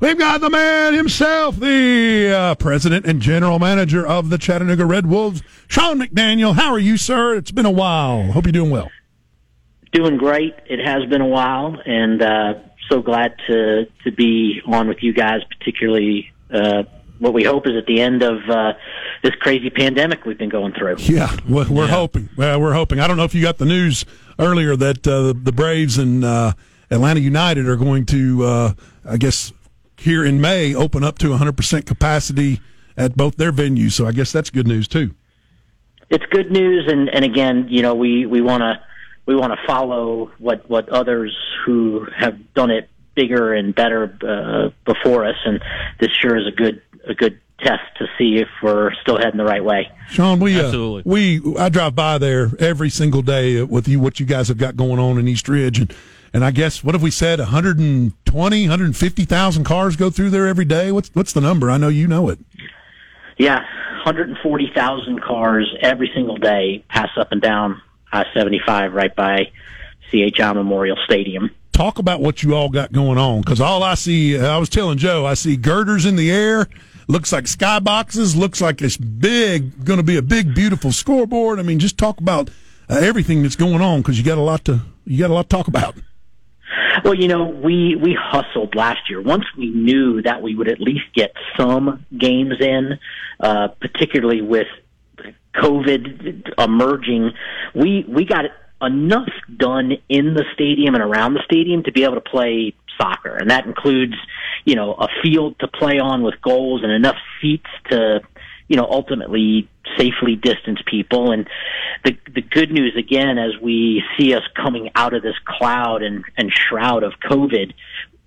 We've got the man himself, the uh, president and general manager of the Chattanooga Red Wolves, Sean McDaniel. How are you, sir? It's been a while. Hope you're doing well. Doing great. It has been a while, and uh, so glad to to be on with you guys, particularly uh, what we hope is at the end of uh, this crazy pandemic we've been going through. Yeah, we're, we're yeah. hoping. Well, we're hoping. I don't know if you got the news earlier that uh, the Braves and uh, Atlanta United are going to, uh, I guess, here in May, open up to 100% capacity at both their venues. So I guess that's good news too. It's good news, and and again, you know, we we want to we want to follow what what others who have done it bigger and better uh, before us, and this sure is a good a good test to see if we're still heading the right way. Sean, we uh, we I drive by there every single day with you what you guys have got going on in East Ridge and and I guess what have we said? 120 150,000 cars go through there every day? What's what's the number? I know you know it. Yeah 140,000 cars every single day pass up and down I-75 right by CHI Memorial Stadium. Talk about what you all got going on because all I see I was telling Joe I see girders in the air looks like skyboxes, looks like it's big, going to be a big, beautiful scoreboard. I mean, just talk about uh, everything that's going on because you got a lot to you got a lot to talk about. Well, you know, we we hustled last year. Once we knew that we would at least get some games in, uh, particularly with COVID emerging, we we got enough done in the stadium and around the stadium to be able to play soccer, and that includes, you know, a field to play on with goals and enough seats to, you know, ultimately safely distance people. And the the good news again, as we see us coming out of this cloud and and shroud of COVID,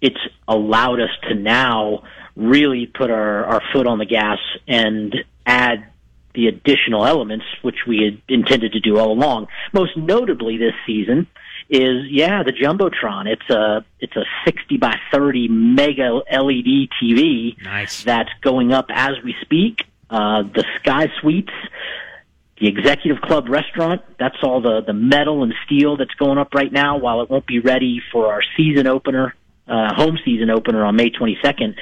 it's allowed us to now really put our our foot on the gas and add the additional elements which we had intended to do all along. Most notably this season is yeah the jumbotron. It's a it's a sixty by thirty mega LED TV nice. that's going up as we speak. Uh, the Sky Suites, the Executive Club restaurant. That's all the the metal and steel that's going up right now. While it won't be ready for our season opener, uh, home season opener on May 22nd,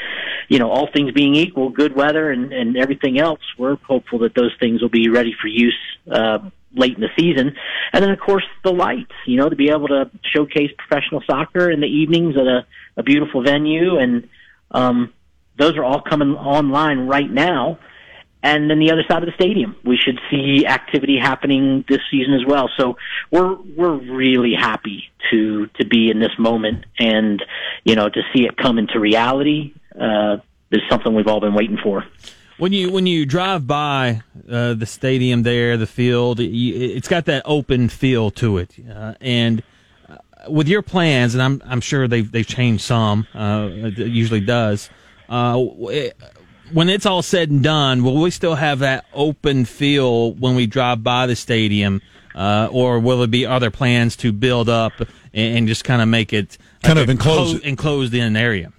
you know, all things being equal, good weather and, and everything else, we're hopeful that those things will be ready for use uh, late in the season. And then, of course, the lights, you know, to be able to showcase professional soccer in the evenings at a, a beautiful venue. And um, those are all coming online right now. And then the other side of the stadium, we should see activity happening this season as well. So we're we're really happy to to be in this moment, and you know to see it come into reality uh, is something we've all been waiting for. When you when you drive by uh, the stadium there, the field, it's got that open feel to it, uh, and uh, with your plans, and I'm I'm sure they've they've changed some. Uh, it usually does. Uh, when it's all said and done, will we still have that open feel when we drive by the stadium, uh, or will there be other plans to build up and, and just kind of make it kind of enclosed enclosed in an area?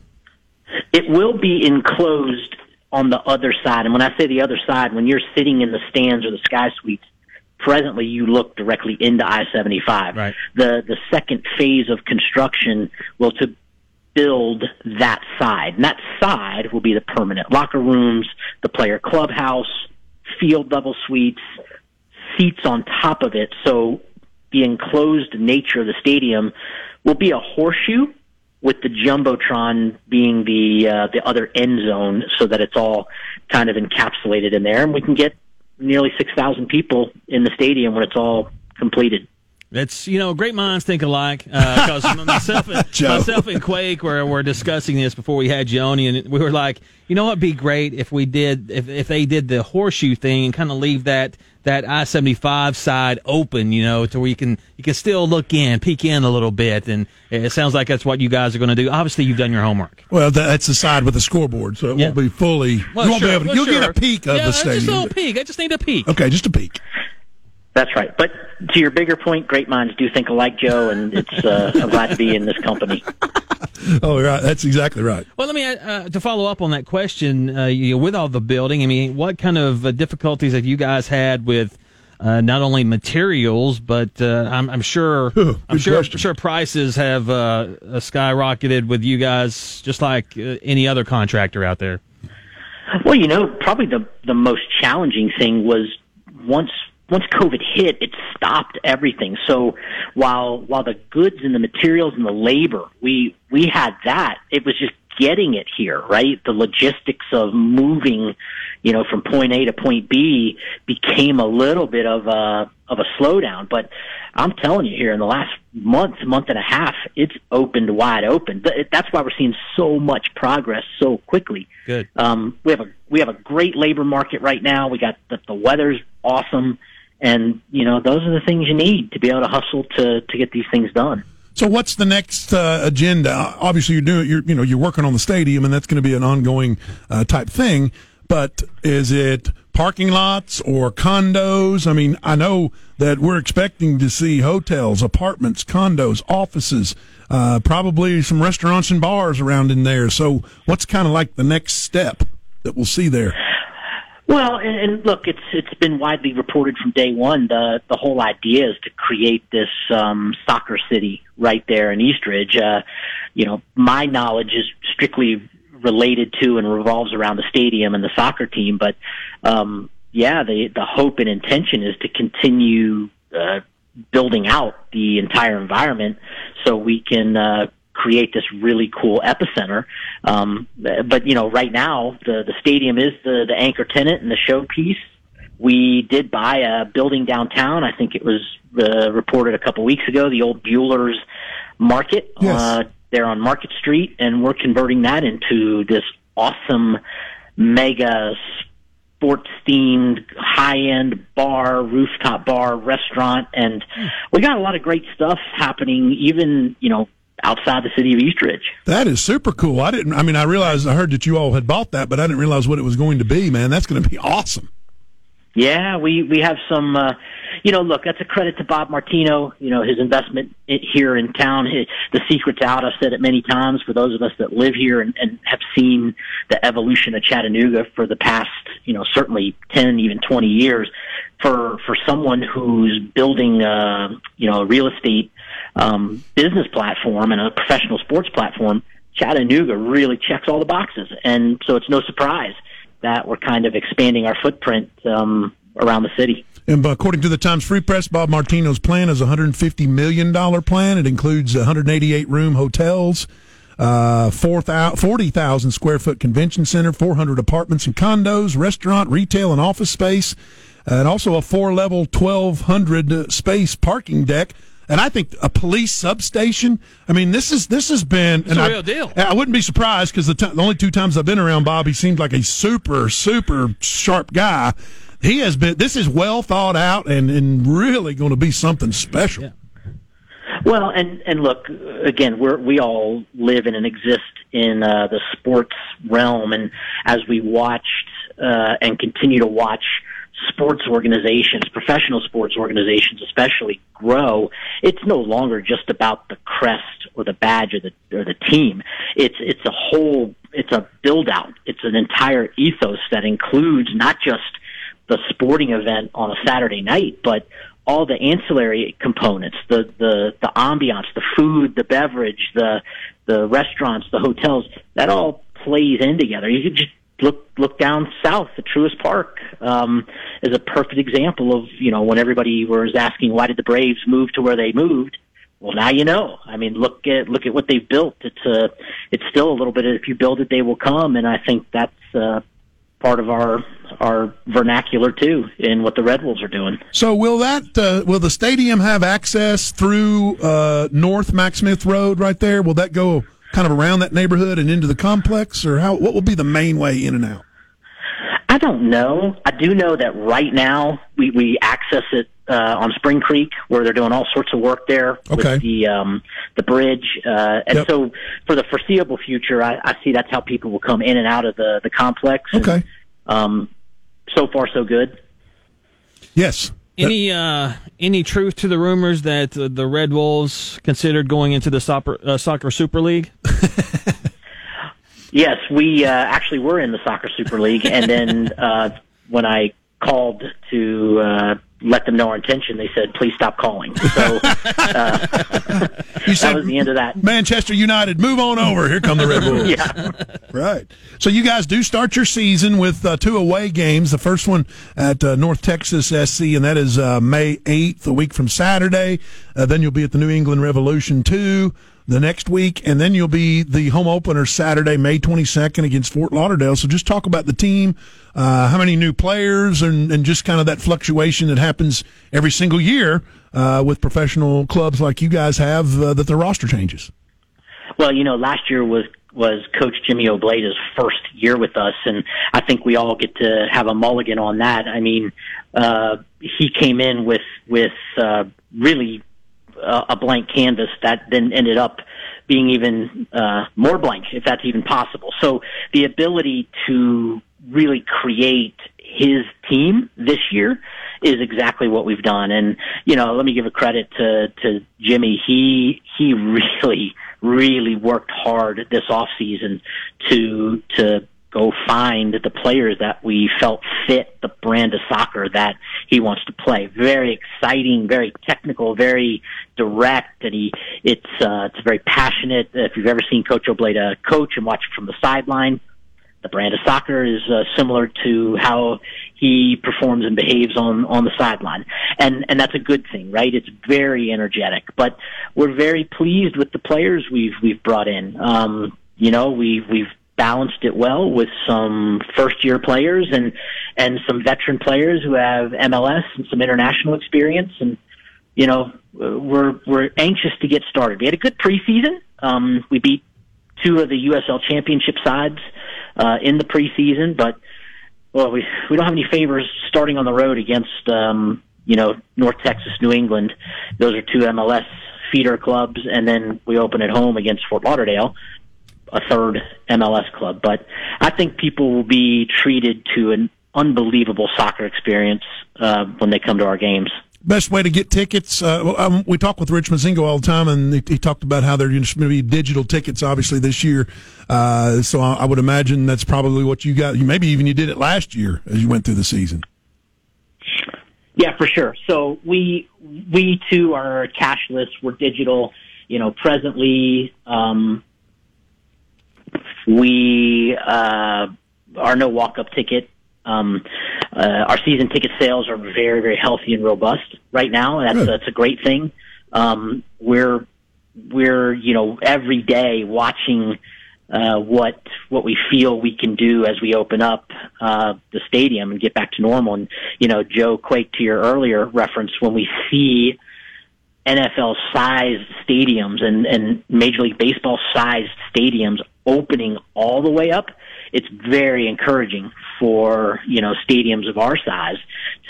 It will be enclosed on the other side. And when I say the other side, when you're sitting in the stands or the sky suites, presently you look directly into I-75. Right. The the second phase of construction will to build that side. And that side will be the permanent locker rooms, the player clubhouse, field level suites, seats on top of it. So the enclosed nature of the stadium will be a horseshoe with the jumbotron being the uh, the other end zone, so that it's all kind of encapsulated in there, and we can get nearly six thousand people in the stadium when it's all completed. That's you know, great minds think alike. Because uh, myself, and, myself and Quake were were discussing this before we had Joni, and we were like, you know, what'd be great if we did if if they did the horseshoe thing and kind of leave that that I seventy five side open, you know, to where you can you can still look in, peek in a little bit, and it sounds like that's what you guys are going to do. Obviously, you've done your homework. Well, that's the side with the scoreboard, so it yeah. won't be fully. Well, you won't sure, be able. To, well, you'll sure. get a peek of yeah, the stadium. Just a little peek. I just need a peek. Okay, just a peek. That's right. But to your bigger point, great minds do think alike, Joe, and it's uh, I'm glad to be in this company. oh, right. That's exactly right. Well, let me uh, to follow up on that question. Uh, you know, with all the building, I mean, what kind of uh, difficulties have you guys had with uh, not only materials, but uh, I'm, I'm, sure I'm sure sure prices have uh, skyrocketed with you guys, just like uh, any other contractor out there. Well, you know, probably the the most challenging thing was once once COVID hit, it stopped everything. So while while the goods and the materials and the labor, we we had that, it was just getting it here, right? The logistics of moving, you know, from point A to point B became a little bit of a of a slowdown. But I'm telling you, here in the last month, month and a half, it's opened wide open. That's why we're seeing so much progress so quickly. Good. Um, we have a we have a great labor market right now. We got the, the weather's awesome, and you know those are the things you need to be able to hustle to to get these things done. So what's the next uh, agenda? Obviously, you're doing you're you know you're working on the stadium, and that's going to be an ongoing uh, type thing. But is it parking lots or condos? I mean, I know that we're expecting to see hotels, apartments, condos, offices, uh, probably some restaurants and bars around in there. So what's kind of like the next step that we'll see there? Well, and, and look, it's it's been widely reported from day one. The the whole idea is to create this um, soccer city right there in Eastridge. Uh, you know, my knowledge is strictly related to and revolves around the stadium and the soccer team, but um, yeah, the the hope and intention is to continue uh, building out the entire environment so we can uh, create this really cool epicenter. Um, but you know, right now the the stadium is the the anchor tenant and the showpiece. We did buy a building downtown. I think it was uh, reported a couple weeks ago. The old Bueller's Market yes. uh, there on Market Street, and we're converting that into this awesome mega sports themed high end bar, rooftop bar, restaurant, and we got a lot of great stuff happening. Even you know outside the city of Eastridge. That is super cool. I didn't. I mean, I realized I heard that you all had bought that, but I didn't realize what it was going to be. Man, that's going to be awesome. Yeah, we we have some. Uh, you know, look, that's a credit to Bob Martino. You know, his investment here in town. His, the secret's out. I've said it many times. For those of us that live here and, and have seen the evolution of Chattanooga for the past, you know, certainly ten, even twenty years, for for someone who's building, uh, you know, a real estate um, business platform and a professional sports platform, Chattanooga really checks all the boxes. And so it's no surprise that we're kind of expanding our footprint um, around the city. And according to the Times Free Press, Bob Martino's plan is a $150 million plan. It includes 188 room hotels, uh, 40,000 square foot convention center, 400 apartments and condos, restaurant, retail, and office space, and also a four level, 1,200 space parking deck and I think a police substation. I mean, this is this has been it's a real deal. I wouldn't be surprised because the, t- the only two times I've been around Bob, he seemed like a super super sharp guy. He has been. This is well thought out and and really going to be something special. Yeah. Well, and and look again, we we all live in and exist in uh, the sports realm, and as we watched uh, and continue to watch sports organizations, professional sports organizations especially, grow, it's no longer just about the crest or the badge or the or the team. It's it's a whole it's a build out. It's an entire ethos that includes not just the sporting event on a Saturday night, but all the ancillary components, the the the ambiance, the food, the beverage, the the restaurants, the hotels, that all plays in together. You could just look look down south at Truist Park um, is a perfect example of you know when everybody was asking why did the Braves move to where they moved. Well, now you know. I mean, look at look at what they've built. It's a uh, it's still a little bit. If you build it, they will come, and I think that's uh, part of our our vernacular too in what the Red Wolves are doing. So will that uh, will the stadium have access through uh, North Max Smith Road right there? Will that go kind of around that neighborhood and into the complex, or how? What will be the main way in and out? I don't know. I do know that right now we we access it uh, on Spring Creek, where they're doing all sorts of work there okay. with the um, the bridge, uh, and yep. so for the foreseeable future, I, I see that's how people will come in and out of the the complex. Okay. And, um, so far, so good. Yes. Any uh, any truth to the rumors that uh, the Red Wolves considered going into the soccer, uh, soccer Super League? yes, we uh, actually were in the soccer Super League, and then uh, when I called to uh, let them know our intention, they said, "Please stop calling." So uh, You said that was the end of that. Manchester United, move on over. Here come the Red Bulls. Yeah. Right. So you guys do start your season with uh, two away games. The first one at uh, North Texas SC, and that is uh, May 8th, a week from Saturday. Uh, then you'll be at the New England Revolution 2 the next week, and then you'll be the home opener Saturday, May 22nd against Fort Lauderdale. So just talk about the team, uh, how many new players, and, and just kind of that fluctuation that happens every single year uh, with professional clubs like you guys have uh, that the roster changes. Well, you know, last year was was Coach Jimmy Obleda's first year with us, and I think we all get to have a mulligan on that. I mean, uh, he came in with with uh, really uh, a blank canvas that then ended up being even uh, more blank, if that's even possible. So the ability to really create his team this year is exactly what we've done. And you know, let me give a credit to to Jimmy. He he really really worked hard this off season to to go find the players that we felt fit the brand of soccer that he wants to play. Very exciting, very technical, very direct, and he it's uh, it's very passionate. If you've ever seen Coach Obleda uh, coach and watch from the sideline, the brand of soccer is uh, similar to how he performs and behaves on on the sideline, and and that's a good thing, right? It's very energetic, but we're very pleased with the players we've we've brought in. Um, you know, we've we've balanced it well with some first year players and and some veteran players who have MLS and some international experience and you know we're we're anxious to get started. We had a good preseason. Um, we beat two of the USL championship sides uh, in the preseason, but well, we we don't have any favors starting on the road against um, you know North Texas, New England. Those are two MLS feeder clubs, and then we open at home against Fort Lauderdale a third MLS club. But I think people will be treated to an unbelievable soccer experience uh, when they come to our games. Best way to get tickets. Uh, um, we talk with Rich Mozingo all the time, and he, he talked about how there's going to be digital tickets, obviously this year. Uh, so I, I, would imagine that's probably what you got. Maybe even you did it last year as you went through the season. Yeah, for sure. So we we too are cashless. We're digital. You know, presently um, we uh, are no walk-up ticket. Um, uh, our season ticket sales are very, very healthy and robust right now. That's that's a great thing. Um, we're we're you know every day watching uh, what what we feel we can do as we open up uh, the stadium and get back to normal. And you know, Joe Quake, to your earlier reference, when we see NFL sized stadiums and, and Major League Baseball sized stadiums opening all the way up, it's very encouraging for, you know, stadiums of our size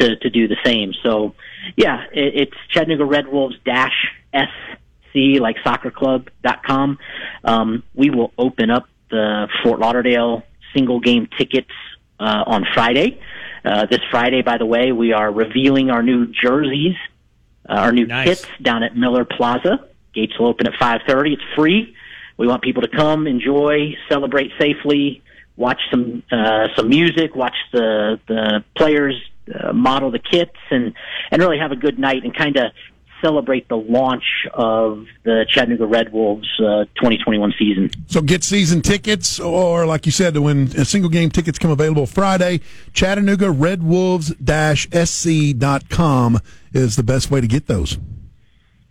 to, to do the same. So, yeah, it, it's Chattanooga Red Wolves dash SC, like soccer club dot com. Um, we will open up the Fort Lauderdale single game tickets uh, on Friday. Uh, this Friday, by the way, we are revealing our new jerseys uh, our new nice. kits down at Miller Plaza. Gates will open at 5:30. It's free. We want people to come, enjoy, celebrate safely, watch some uh, some music, watch the the players uh, model the kits, and and really have a good night and kind of celebrate the launch of the Chattanooga Red Wolves uh, 2021 season. So get season tickets, or like you said, when single game tickets come available Friday, Chattanooga Red Wolves SC.com is the best way to get those.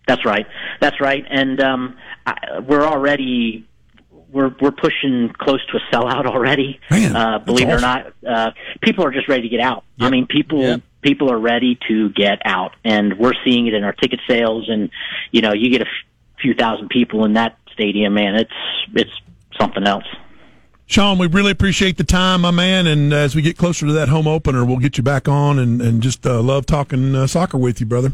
That's right. That's right. And um, I, we're already we're we're pushing close to a sellout already. Man, uh, believe it or not, uh, people are just ready to get out. Yep. I mean, people yep. people are ready to get out, and we're seeing it in our ticket sales. And you know, you get a f- few thousand people in that stadium, man. It's it's something else. Sean, we really appreciate the time, my man. And as we get closer to that home opener, we'll get you back on and, and just uh, love talking uh, soccer with you, brother.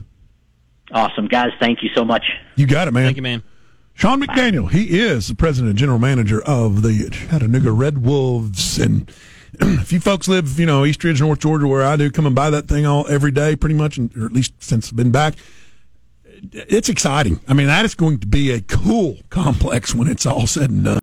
Awesome. Guys, thank you so much. You got it, man. Thank you, man. Sean McDaniel, he is the president and general manager of the Chattanooga Red Wolves. And if you folks live, you know, East Ridge, North Georgia, where I do, come and buy that thing all every day, pretty much, or at least since I've been back, it's exciting. I mean, that is going to be a cool complex when it's all said and done.